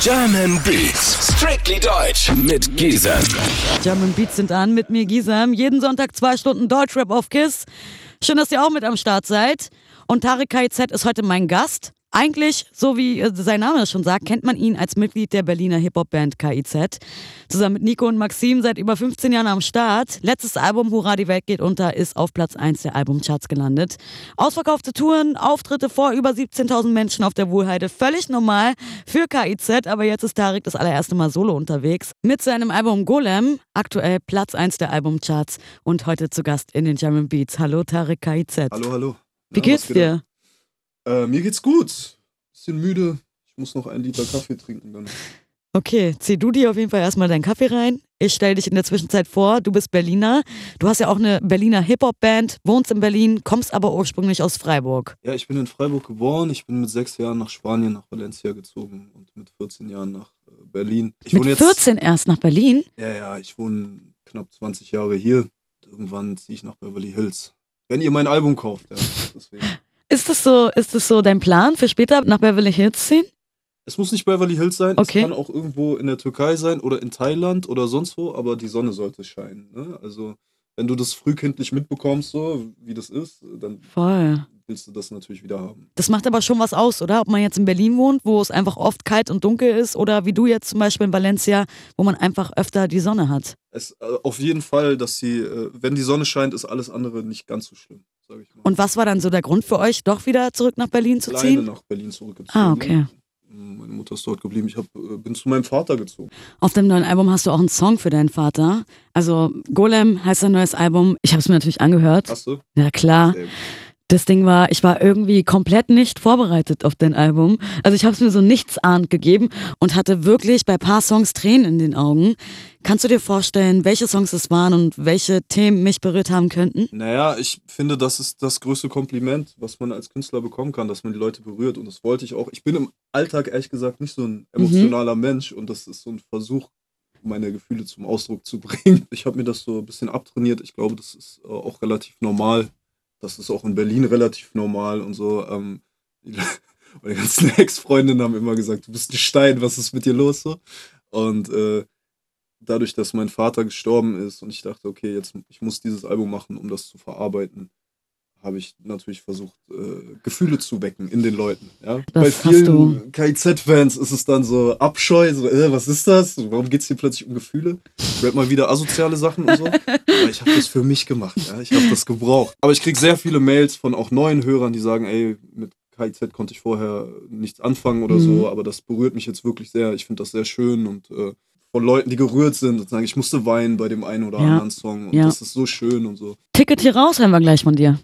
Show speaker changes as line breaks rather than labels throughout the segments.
German Beats, strictly deutsch mit Gisem.
German Beats sind an mit mir Gisem. Jeden Sonntag zwei Stunden Deutschrap auf KISS. Schön, dass ihr auch mit am Start seid. Und Tarek KIZ ist heute mein Gast. Eigentlich, so wie äh, sein Name es schon sagt, kennt man ihn als Mitglied der Berliner Hip-Hop-Band KIZ. Zusammen mit Nico und Maxim seit über 15 Jahren am Start. Letztes Album Hurra, die Welt geht unter ist auf Platz 1 der Albumcharts gelandet. Ausverkaufte Touren, Auftritte vor über 17.000 Menschen auf der Wohlheide. Völlig normal für KIZ, aber jetzt ist Tarek das allererste Mal solo unterwegs. Mit seinem Album Golem, aktuell Platz 1 der Albumcharts und heute zu Gast in den German Beats. Hallo Tarek KIZ.
Hallo, hallo.
Wie geht's dir?
Äh, mir geht's gut. Bisschen müde. Ich muss noch einen Liter Kaffee trinken dann.
Okay, zieh du dir auf jeden Fall erstmal deinen Kaffee rein. Ich stell dich in der Zwischenzeit vor, du bist Berliner. Du hast ja auch eine Berliner Hip-Hop-Band, wohnst in Berlin, kommst aber ursprünglich aus Freiburg.
Ja, ich bin in Freiburg geboren. Ich bin mit sechs Jahren nach Spanien, nach Valencia gezogen und mit 14 Jahren nach äh, Berlin. Ich
Mit
wohne jetzt.
14 erst nach Berlin.
Ja, ja, ich wohne knapp 20 Jahre hier. Irgendwann ziehe ich nach Beverly Hills. Wenn ihr mein Album kauft, ja. Deswegen.
Ist das so, ist das so dein Plan für später nach Beverly Hills ziehen?
Es muss nicht Beverly Hills sein,
Okay.
es kann auch irgendwo in der Türkei sein oder in Thailand oder sonst wo, aber die Sonne sollte scheinen. Ne? Also, wenn du das frühkindlich mitbekommst, so wie das ist, dann
Voll.
willst du das natürlich wieder haben.
Das macht aber schon was aus, oder? Ob man jetzt in Berlin wohnt, wo es einfach oft kalt und dunkel ist, oder wie du jetzt zum Beispiel in Valencia, wo man einfach öfter die Sonne hat.
Es, äh, auf jeden Fall, dass sie, äh, wenn die Sonne scheint, ist alles andere nicht ganz so schlimm, sage ich mal.
Und was war dann so der Grund für euch, doch wieder zurück nach Berlin zu
Alleine
ziehen?
nach Berlin zurückgezogen.
Ah, okay.
Meine Mutter ist dort geblieben. Ich hab, äh, bin zu meinem Vater gezogen.
Auf dem neuen Album hast du auch einen Song für deinen Vater. Also Golem heißt ein neues Album. Ich habe es mir natürlich angehört.
Hast du?
Ja klar.
Gut.
Das Ding war, ich war irgendwie komplett nicht vorbereitet auf dein Album. Also ich habe es mir so nichtsahnd gegeben und hatte wirklich bei paar Songs Tränen in den Augen. Kannst du dir vorstellen, welche Songs es waren und welche Themen mich berührt haben könnten?
Naja, ich finde, das ist das größte Kompliment, was man als Künstler bekommen kann, dass man die Leute berührt. Und das wollte ich auch. Ich bin im Alltag ehrlich gesagt nicht so ein emotionaler Mensch und das ist so ein Versuch, meine Gefühle zum Ausdruck zu bringen. Ich habe mir das so ein bisschen abtrainiert. Ich glaube, das ist äh, auch relativ normal. Das ist auch in Berlin relativ normal und so. Ähm, meine ganzen Ex-Freundinnen haben immer gesagt, du bist ein Stein, was ist mit dir los so? Und äh, dadurch, dass mein Vater gestorben ist und ich dachte, okay, jetzt ich muss dieses Album machen, um das zu verarbeiten, habe ich natürlich versucht, äh, Gefühle zu wecken in den Leuten. Ja? Bei vielen KIZ-Fans ist es dann so Abscheu, so, äh, was ist das? Warum geht es hier plötzlich um Gefühle? Rap mal wieder asoziale Sachen und so. Aber ich habe das für mich gemacht, ja? ich habe das gebraucht. Aber ich kriege sehr viele Mails von auch neuen Hörern, die sagen, ey, mit KIZ konnte ich vorher nichts anfangen oder
Mhm.
so, aber das berührt mich jetzt wirklich sehr. Ich finde das sehr schön und äh, von Leuten, die gerührt sind und sagen, ich musste weinen bei dem einen oder
Ja.
anderen Song und
Ja.
das ist so schön und so.
Ticket hier raus, hören wir gleich von dir.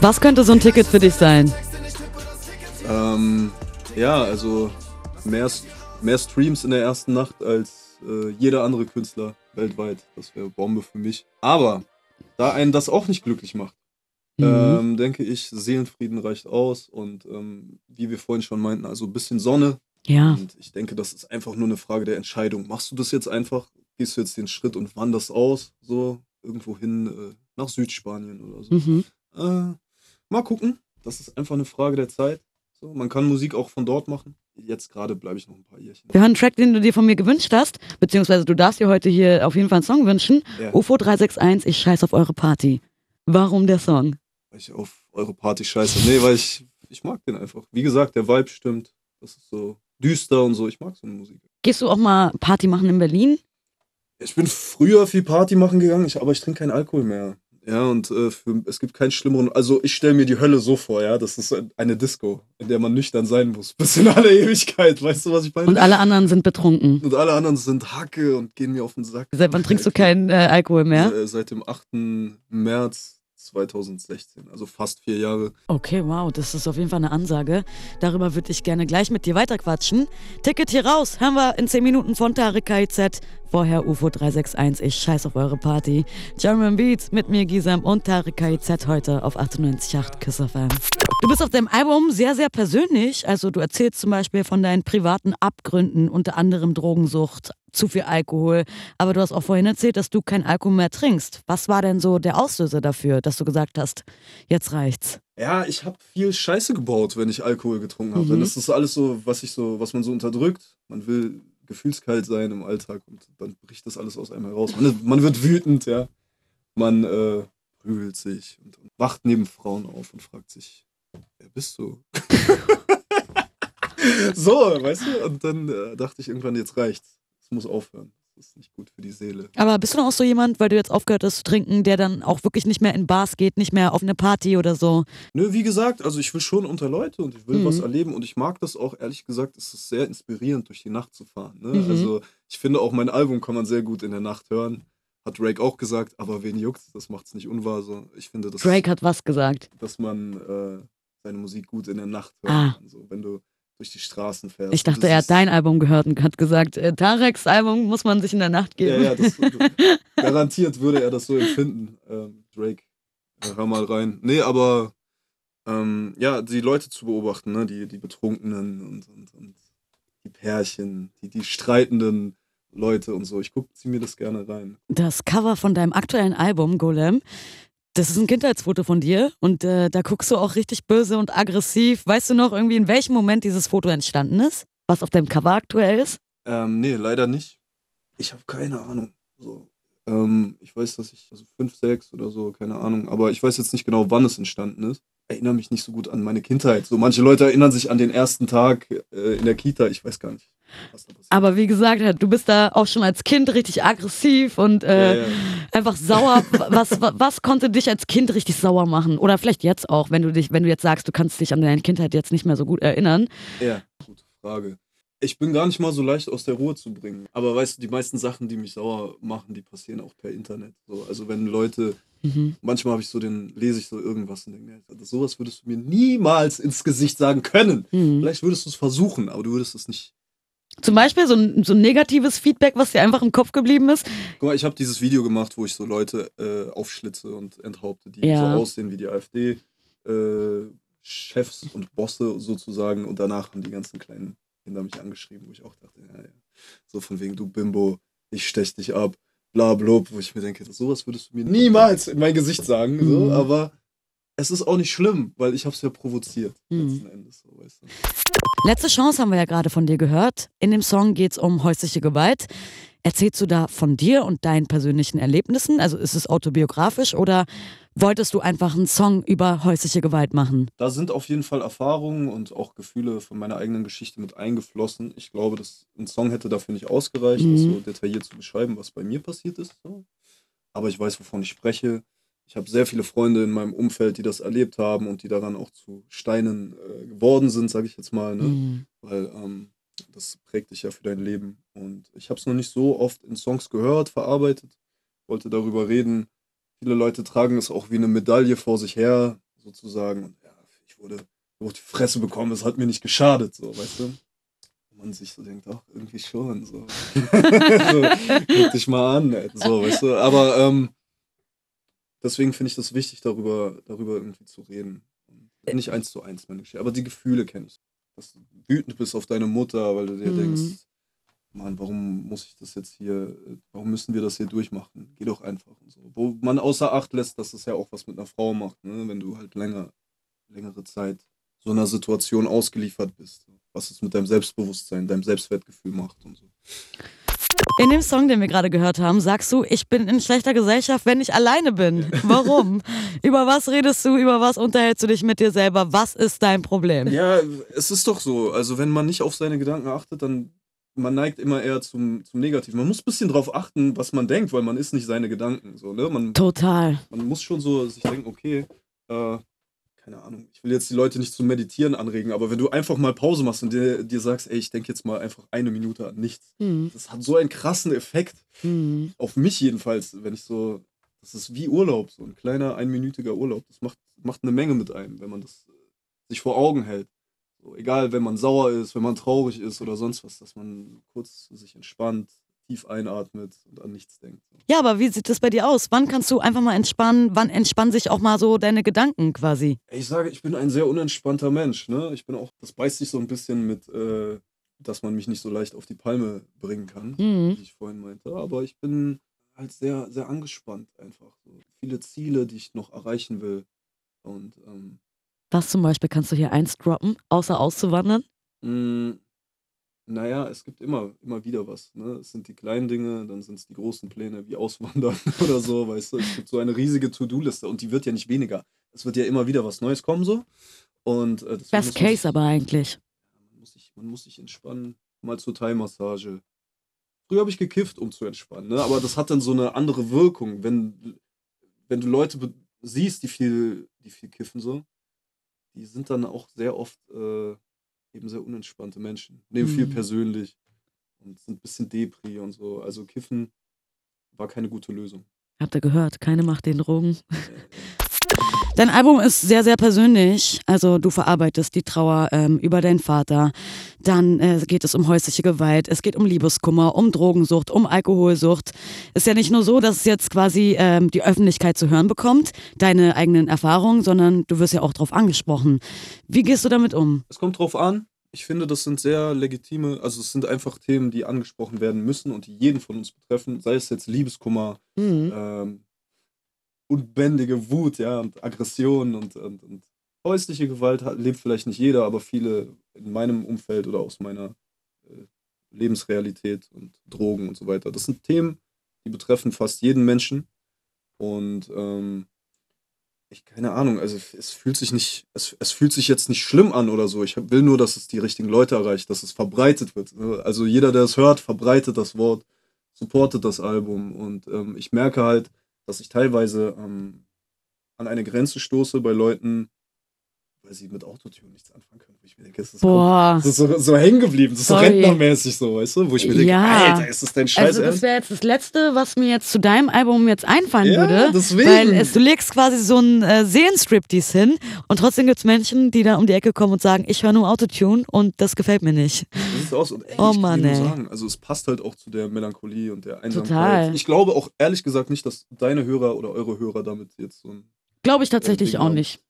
Was könnte so ein Ticket für dich sein?
Ähm, ja, also mehr, mehr Streams in der ersten Nacht als äh, jeder andere Künstler weltweit. Das wäre Bombe für mich. Aber da einen das auch nicht glücklich macht,
Mhm.
ähm, denke ich, Seelenfrieden reicht aus. Und ähm, wie wir vorhin schon meinten, also ein bisschen Sonne.
Ja.
Und ich denke, das ist einfach nur eine Frage der Entscheidung. Machst du das jetzt einfach? Gehst du jetzt den Schritt und wanderst aus, so irgendwo hin äh, nach Südspanien oder so?
Mhm.
Äh, mal gucken. Das ist einfach eine Frage der Zeit. So, man kann Musik auch von dort machen. Jetzt gerade bleibe ich noch ein paar Jährchen.
Wir hören einen Track, den du dir von mir gewünscht hast, beziehungsweise du darfst dir heute hier auf jeden Fall einen Song wünschen.
Ja.
UFO 361, ich scheiß auf eure Party. Warum der Song?
Weil ich auf eure Party scheiße. Nee, weil ich, ich mag den einfach. Wie gesagt, der Vibe stimmt. Das ist so düster und so. Ich mag so eine Musik.
Gehst du auch mal Party machen in Berlin?
Ich bin früher viel Party machen gegangen, ich, aber ich trinke keinen Alkohol mehr. Ja, und äh, für, es gibt keinen schlimmeren. Also, ich stelle mir die Hölle so vor, ja. Das ist eine Disco, in der man nüchtern sein muss. Bis in alle Ewigkeit. Weißt du, was ich meine?
Und alle anderen sind betrunken.
Und alle anderen sind Hacke und gehen mir auf den Sack.
Seit wann trinkst du keinen äh, Alkohol mehr?
Äh, Seit dem 8. März 2016, also fast vier Jahre.
Okay, wow, das ist auf jeden Fall eine Ansage. Darüber würde ich gerne gleich mit dir weiterquatschen. Ticket hier raus, hören wir in 10 Minuten von Tarek KIZ. Vorher UFO 361, ich scheiß auf eure Party. German Beats mit mir Gisam und Tarek KIZ heute auf 98.8 Kiss FM. Du bist auf deinem Album sehr, sehr persönlich. Also du erzählst zum Beispiel von deinen privaten Abgründen, unter anderem Drogensucht, zu viel Alkohol. Aber du hast auch vorhin erzählt, dass du kein Alkohol mehr trinkst. Was war denn so der Auslöser dafür, dass du gesagt hast, jetzt reicht's?
Ja, ich habe viel Scheiße gebaut, wenn ich Alkohol getrunken habe.
Mhm.
Ist das alles so, was ich so, was man so unterdrückt. Man will gefühlskalt sein im Alltag und dann bricht das alles aus einem heraus. Man, ist- man wird wütend, ja. Man äh, prügelt sich und, und wacht neben Frauen auf und fragt sich, wer bist du? so, weißt du? Und dann äh, dachte ich irgendwann, jetzt reicht's. Es muss aufhören. Das ist nicht gut für die Seele.
Aber bist du noch auch so jemand, weil du jetzt aufgehört hast zu trinken, der dann auch wirklich nicht mehr in Bars geht, nicht mehr auf eine Party oder so?
Nö, wie gesagt, also ich will schon unter Leute und ich will
Mhm.
was erleben und ich mag das auch, ehrlich gesagt, es ist sehr inspirierend, durch die Nacht zu fahren. Ne?
Mhm.
Also ich finde auch mein Album kann man sehr gut in der Nacht hören. Hat Drake auch gesagt, aber wen juckt's, das macht's nicht unwahr. So. Ich finde, dass,
Drake hat was gesagt.
dass man äh, seine Musik gut in der Nacht hört.
Ah.
So, wenn du durch die Straßen fährst.
Ich dachte, er hat dein Album gehört und hat gesagt, äh, Tareks Album muss man sich in der Nacht
Ja,
geben.
ja, das, garantiert würde er das so empfinden. Ähm, Drake, hör mal rein. Nee, aber ähm, ja, die Leute zu beobachten, ne? die, die Betrunkenen und, und, und die Pärchen, die, die streitenden Leute und so. Ich gucke, zieh mir das gerne rein.
Das Cover von deinem aktuellen Album, Golem, das ist ein Kindheitsfoto von dir und äh, da guckst du auch richtig böse und aggressiv. Weißt du noch irgendwie, in welchem Moment dieses Foto entstanden ist? Was auf deinem Cover aktuell ist?
Ähm, nee, leider nicht. Ich habe keine Ahnung. So. Ähm, ich weiß, dass ich, also 5, 6 oder so, keine Ahnung. Aber ich weiß jetzt nicht genau, wann es entstanden ist. Erinnere mich nicht so gut an meine Kindheit. So manche Leute erinnern sich an den ersten Tag äh, in der Kita. Ich weiß gar nicht, was da passiert.
Aber wie gesagt, du bist da auch schon als Kind richtig aggressiv und äh,
Ja, ja.
einfach sauer. was, was, was konnte dich als Kind richtig sauer machen? Oder vielleicht jetzt auch, wenn du dich, wenn du jetzt sagst, du kannst dich an deine Kindheit jetzt nicht mehr so gut erinnern.
Ja, gute Frage. Ich bin gar nicht mal so leicht aus der Ruhe zu bringen. Aber weißt du, die meisten Sachen, die mich sauer machen, die passieren auch per Internet. So, also wenn Leute,
Mhm.
manchmal habe ich so den, lese ich so irgendwas und denke, mir, Alter, sowas würdest du mir niemals ins Gesicht sagen können.
Mhm.
Vielleicht würdest du es versuchen, aber du würdest es nicht.
Zum Beispiel so ein, so ein negatives Feedback, was dir einfach im Kopf geblieben ist.
Guck mal, ich habe dieses Video gemacht, wo ich so Leute äh, aufschlitze und enthaupte, die
Ja.
so aussehen wie die AfD. Äh, Chefs und Bosse sozusagen und danach haben die ganzen kleinen Kinder mich angeschrieben, wo ich auch dachte, ja, ja. so von wegen, du Bimbo, ich stech dich ab, bla blub, wo ich mir denke, sowas würdest du mir niemals in mein Gesicht sagen, so,
Mhm.
aber es ist auch nicht schlimm, weil ich habe es ja provoziert,
Mhm.
letzten Endes, so, weißt du.
Letzte Chance haben wir ja gerade von dir gehört. In dem Song geht es um häusliche Gewalt. Erzählst du da von dir und deinen persönlichen Erlebnissen? Also ist es autobiografisch oder wolltest du einfach einen Song über häusliche Gewalt machen?
Da sind auf jeden Fall Erfahrungen und auch Gefühle von meiner eigenen Geschichte mit eingeflossen. Ich glaube, dass ein Song hätte dafür nicht ausgereicht, das
Mhm.
so detailliert zu beschreiben, was bei mir passiert ist. So. Aber ich weiß, wovon ich spreche. Ich habe sehr viele Freunde in meinem Umfeld, die das erlebt haben und die daran auch zu Steinen äh, geworden sind, sage ich jetzt mal. Ne?
Mhm.
Weil ähm, das prägt dich ja für dein Leben. Und ich habe es noch nicht so oft in Songs gehört, verarbeitet, wollte darüber reden. Viele Leute tragen es auch wie eine Medaille vor sich her, sozusagen. Und ja, ich wurde auf die Fresse bekommen, es hat mir nicht geschadet, so, weißt du? Man sich so denkt, ach, irgendwie schon, so. so guck dich mal an, ey, so, weißt du? Aber ähm, deswegen finde ich das wichtig, darüber, darüber irgendwie zu reden. Nicht eins zu eins, meine Geschichte, aber die Gefühle kenne ich. Dass du wütend bist auf deine Mutter, weil du dir
Mhm.
denkst, Mann, warum muss ich das jetzt hier, warum müssen wir das hier durchmachen? Geh doch einfach. Und so. Wo man außer Acht lässt, dass es ja auch was mit einer Frau macht, ne? wenn du halt länger, längere Zeit so einer Situation ausgeliefert bist. Was es mit deinem Selbstbewusstsein, deinem Selbstwertgefühl macht und so.
In dem Song, den wir gerade gehört haben, sagst du, ich bin in schlechter Gesellschaft, wenn ich alleine bin. Warum? über was redest du? Über was unterhältst du dich mit dir selber? Was ist dein Problem?
Ja, es ist doch so. Also wenn man nicht auf seine Gedanken achtet, dann man neigt immer eher zum, zum Negativen. Man muss ein bisschen drauf achten, was man denkt, weil man ist nicht seine Gedanken. So, ne? man,
Total.
man muss schon so sich denken, okay, äh, keine Ahnung, ich will jetzt die Leute nicht zum Meditieren anregen, aber wenn du einfach mal Pause machst und dir, dir sagst, ey, ich denke jetzt mal einfach eine Minute an nichts,
Mhm.
das hat so einen krassen Effekt,
Mhm.
auf mich jedenfalls, wenn ich so, das ist wie Urlaub, so ein kleiner einminütiger Urlaub. Das macht, macht eine Menge mit einem, wenn man das sich vor Augen hält. So, egal, wenn man sauer ist, wenn man traurig ist oder sonst was, dass man kurz sich entspannt, tief einatmet und an nichts denkt.
Ja, aber wie sieht das bei dir aus? Wann kannst du einfach mal entspannen? Wann entspannen sich auch mal so deine Gedanken quasi?
Ich sage, ich bin ein sehr unentspannter Mensch. Ne? Ich bin auch, das beißt sich so ein bisschen mit, äh, dass man mich nicht so leicht auf die Palme bringen kann,
Mhm.
wie ich vorhin meinte. Aber ich bin halt sehr, sehr angespannt einfach. So. Viele Ziele, die ich noch erreichen will. Und ähm,
Was zum Beispiel kannst du hier eins droppen, außer auszuwandern?
mh, naja, es gibt immer, immer wieder was. Ne? Es sind die kleinen Dinge, dann sind es die großen Pläne, wie Auswandern oder so, weißt du. Es gibt so eine riesige To-Do-Liste und die wird ja nicht weniger. Es wird ja immer wieder was Neues kommen so. Und äh,
Best Case aber eigentlich.
man muss sich, man muss sich entspannen. Mal zur Thai-Massage. Früher habe ich gekifft, um zu entspannen, ne? aber das hat dann so eine andere Wirkung. Wenn, wenn du Leute siehst, die viel, die viel kiffen, so, die sind dann auch sehr oft äh, eben sehr unentspannte Menschen. Nehmen viel
Mhm.
persönlich und sind ein bisschen Depri und so. Also kiffen war keine gute Lösung.
Habt ihr gehört? Keine macht den Drogen. Dein Album ist sehr, sehr persönlich. Also du verarbeitest die Trauer ähm, über deinen Vater. Dann äh, geht es um häusliche Gewalt, es geht um Liebeskummer, um Drogensucht, um Alkoholsucht. Ist ja nicht nur so, dass es jetzt quasi ähm, die Öffentlichkeit zu hören bekommt, deine eigenen Erfahrungen, sondern du wirst ja auch drauf angesprochen. Wie gehst du damit um?
Es kommt drauf an. Ich finde, das sind sehr legitime, also es sind einfach Themen, die angesprochen werden müssen und die jeden von uns betreffen, sei es jetzt Liebeskummer,
Mhm.
ähm, unbändige Wut, ja, und Aggression und, und, und häusliche Gewalt hat, lebt vielleicht nicht jeder, aber viele in meinem Umfeld oder aus meiner äh, Lebensrealität und Drogen und so weiter. Das sind Themen, die betreffen fast jeden Menschen. Und ähm, ich keine Ahnung, also es fühlt sich nicht, es, es fühlt sich jetzt nicht schlimm an oder so. Ich hab- will nur, dass es die richtigen Leute erreicht, dass es verbreitet wird. Also jeder, der es hört, verbreitet das Wort, supportet das Album. Und ähm, ich merke halt, dass ich teilweise ähm, an eine Grenze stoße bei Leuten, weil sie mit Autotune nichts anfangen können. Wo ich mir denke, es ist,
Boah.
das ist so, so hängen geblieben, das ist so
Sorry.
rentnermäßig so, weißt du? Wo ich mir denke,
Ja.
Alter, ist das dein Scheiß
Also das wäre jetzt das Letzte, was mir jetzt zu deinem Album jetzt einfallen
Ja,
würde.
deswegen.
Weil es, du legst quasi so einen äh, Seelenstriptease hin und trotzdem gibt es Menschen, die da um die Ecke kommen und sagen, ich höre nur Autotune und das gefällt mir nicht.
Das ist aus. Und ey,
Oh Mann, ey.
sagen, also es passt halt auch zu der Melancholie und der Einsamkeit.
Total.
Ich glaube auch ehrlich gesagt nicht, dass deine Hörer oder eure Hörer damit jetzt so ein,
Glaube ich tatsächlich
Ding
auch nicht.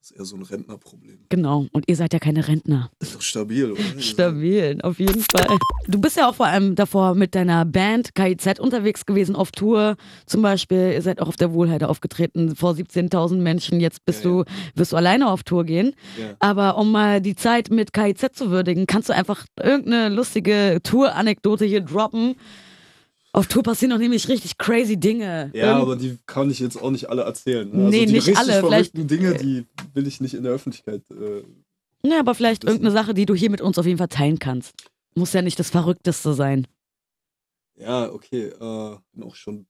Das ist eher so ein Rentnerproblem.
Genau. Und ihr seid ja keine Rentner.
Ist doch stabil, oder?
Stabil, auf jeden Fall. Du bist ja auch vor allem davor mit deiner Band KIZ unterwegs gewesen auf Tour. Zum Beispiel, ihr seid auch auf der Wohlheide aufgetreten vor 17.000 Menschen. Jetzt bist
Ja,
du, wirst du alleine auf Tour gehen.
Ja.
Aber um mal die Zeit mit KIZ zu würdigen, kannst du einfach irgendeine lustige Tour-Anekdote hier droppen. Auf Tour passieren doch nämlich richtig crazy Dinge.
Ja,
Irgend-
aber die kann ich jetzt auch nicht alle erzählen. Ne?
Nee,
also die
nicht
richtig
alle, vielleicht-
verrückten Dinge, die will ich nicht in der Öffentlichkeit. Äh,
Ja, aber vielleicht
Das-
irgendeine Sache, die du hier mit uns auf jeden Fall teilen kannst. Muss ja nicht das Verrückteste sein.
ja, okay. Äh, bin auch schon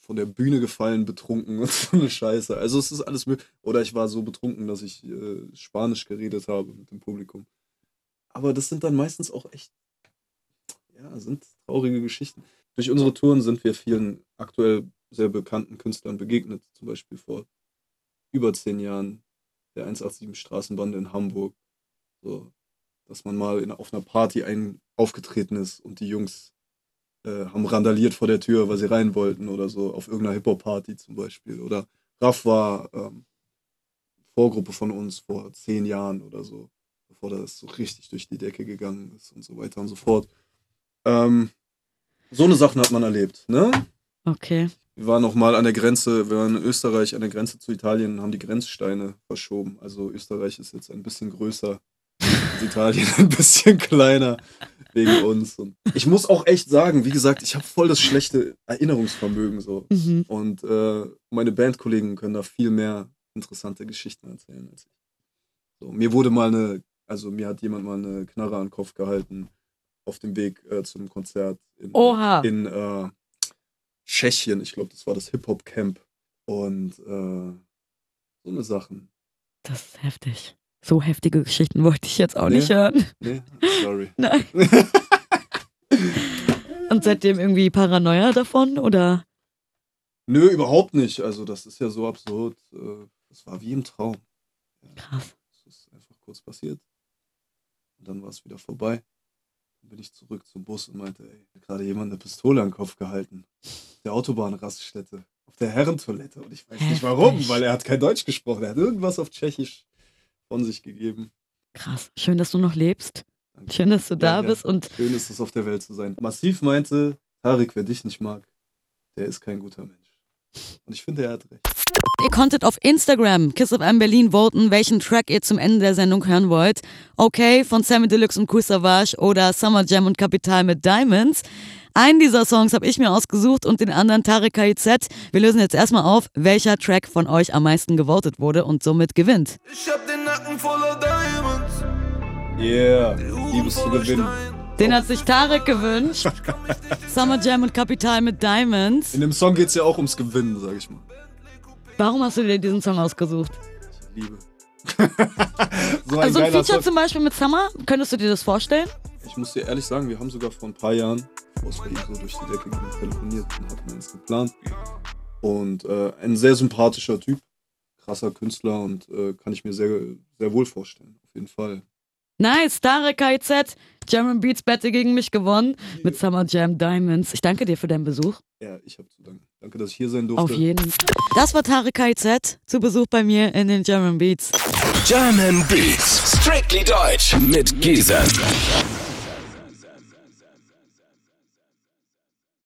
von der Bühne gefallen, betrunken und so eine Scheiße. Also es ist alles möglich. Oder ich war so betrunken, dass ich äh, Spanisch geredet habe mit dem Publikum. Aber das sind dann meistens auch echt, ja, sind traurige Geschichten. Durch unsere Touren sind wir vielen aktuell sehr bekannten Künstlern begegnet. Zum Beispiel vor über zehn Jahren der 187 Straßenbande in Hamburg. So, dass man mal in, auf einer Party ein, aufgetreten ist und die Jungs äh, haben randaliert vor der Tür, weil sie rein wollten oder so, auf irgendeiner Hip-Hop-Party zum Beispiel. Oder Raff war ähm, Vorgruppe von uns vor zehn Jahren oder so, bevor das so richtig durch die Decke gegangen ist und so weiter und so fort. Ähm, so eine Sachen hat man erlebt, ne?
Okay.
Wir waren noch mal an der Grenze, wir waren in Österreich an der Grenze zu Italien und haben die Grenzsteine verschoben. Also Österreich ist jetzt ein bisschen größer Italien ein bisschen kleiner wegen uns. Und ich muss auch echt sagen, wie gesagt, ich habe voll das schlechte Erinnerungsvermögen so.
Mhm.
Und äh, meine Bandkollegen können da viel mehr interessante Geschichten erzählen als ich. So, mir wurde mal eine, also mir hat jemand mal eine Knarre an den Kopf gehalten auf dem Weg äh, zum Konzert in,
Oha.
in äh, Tschechien. Ich glaube, das war das Hip-Hop-Camp. Und äh, so eine Sachen.
Das ist heftig. So heftige Geschichten wollte ich jetzt auch
Nee.
nicht hören.
Nee, sorry.
Nein. Und seitdem irgendwie Paranoia davon oder?
Nö, überhaupt nicht. Also, das ist ja so absurd. Äh, Das war wie im Traum.
Krass.
Das ist einfach kurz passiert. Und dann war es wieder vorbei. Dann bin ich zurück zum Bus und meinte, ey, hat gerade jemand eine Pistole an den Kopf gehalten. Auf der Autobahnraststätte. Auf der Herrentoilette. Und ich weiß nicht warum,
Heftig.
weil er hat kein Deutsch gesprochen. Er hat irgendwas auf Tschechisch von sich gegeben.
Krass. Schön, dass du noch lebst.
Danke.
Schön, dass du da
Ja, ja.
bist und
Schön ist es, auf der Welt zu sein. Massiv meinte, Tarik, wer dich nicht mag, der ist kein guter Mensch. Und ich finde, er hat recht.
Ihr konntet auf Instagram Kiss of M Berlin voten, welchen Track ihr zum Ende der Sendung hören wollt. Okay von Sammy Deluxe und Kool Savage oder Summer Jam und Kapital mit Diamonds. Einen dieser Songs habe ich mir ausgesucht und den anderen Tarek KIZ. Wir lösen jetzt erstmal auf, welcher Track von euch am meisten gewotet wurde und somit gewinnt.
Ich hab den Nacken voller Diamonds.
Yeah, liebes zu gewinnen.
Den hat sich Tarek gewünscht. Summer Jam und Kapital mit Diamonds.
In dem Song geht es ja auch ums Gewinnen, sag ich mal.
Warum hast du dir diesen Song ausgesucht?
Ich liebe. so ein
Also ein Feature
Song.
zum Beispiel mit Summer, könntest du dir das vorstellen?
Ich muss dir ehrlich sagen, wir haben sogar vor ein paar Jahren, bevor es bei so durch die Decke ging, telefoniert und hatten eins geplant. Und äh, ein sehr sympathischer Typ, krasser Künstler und äh, kann ich mir sehr, sehr wohl vorstellen, auf jeden Fall.
Nice, Tarek KIZ, German Beats Battle gegen mich gewonnen mit Summer Jam Diamonds. Ich danke dir für deinen Besuch.
Ja, ich habe zu danken. Danke, dass ich hier sein durfte.
Auf jeden. Das war Tarek KIZ zu Besuch bei mir in den German Beats.
German Beats. Strictly Deutsch mit Giesen.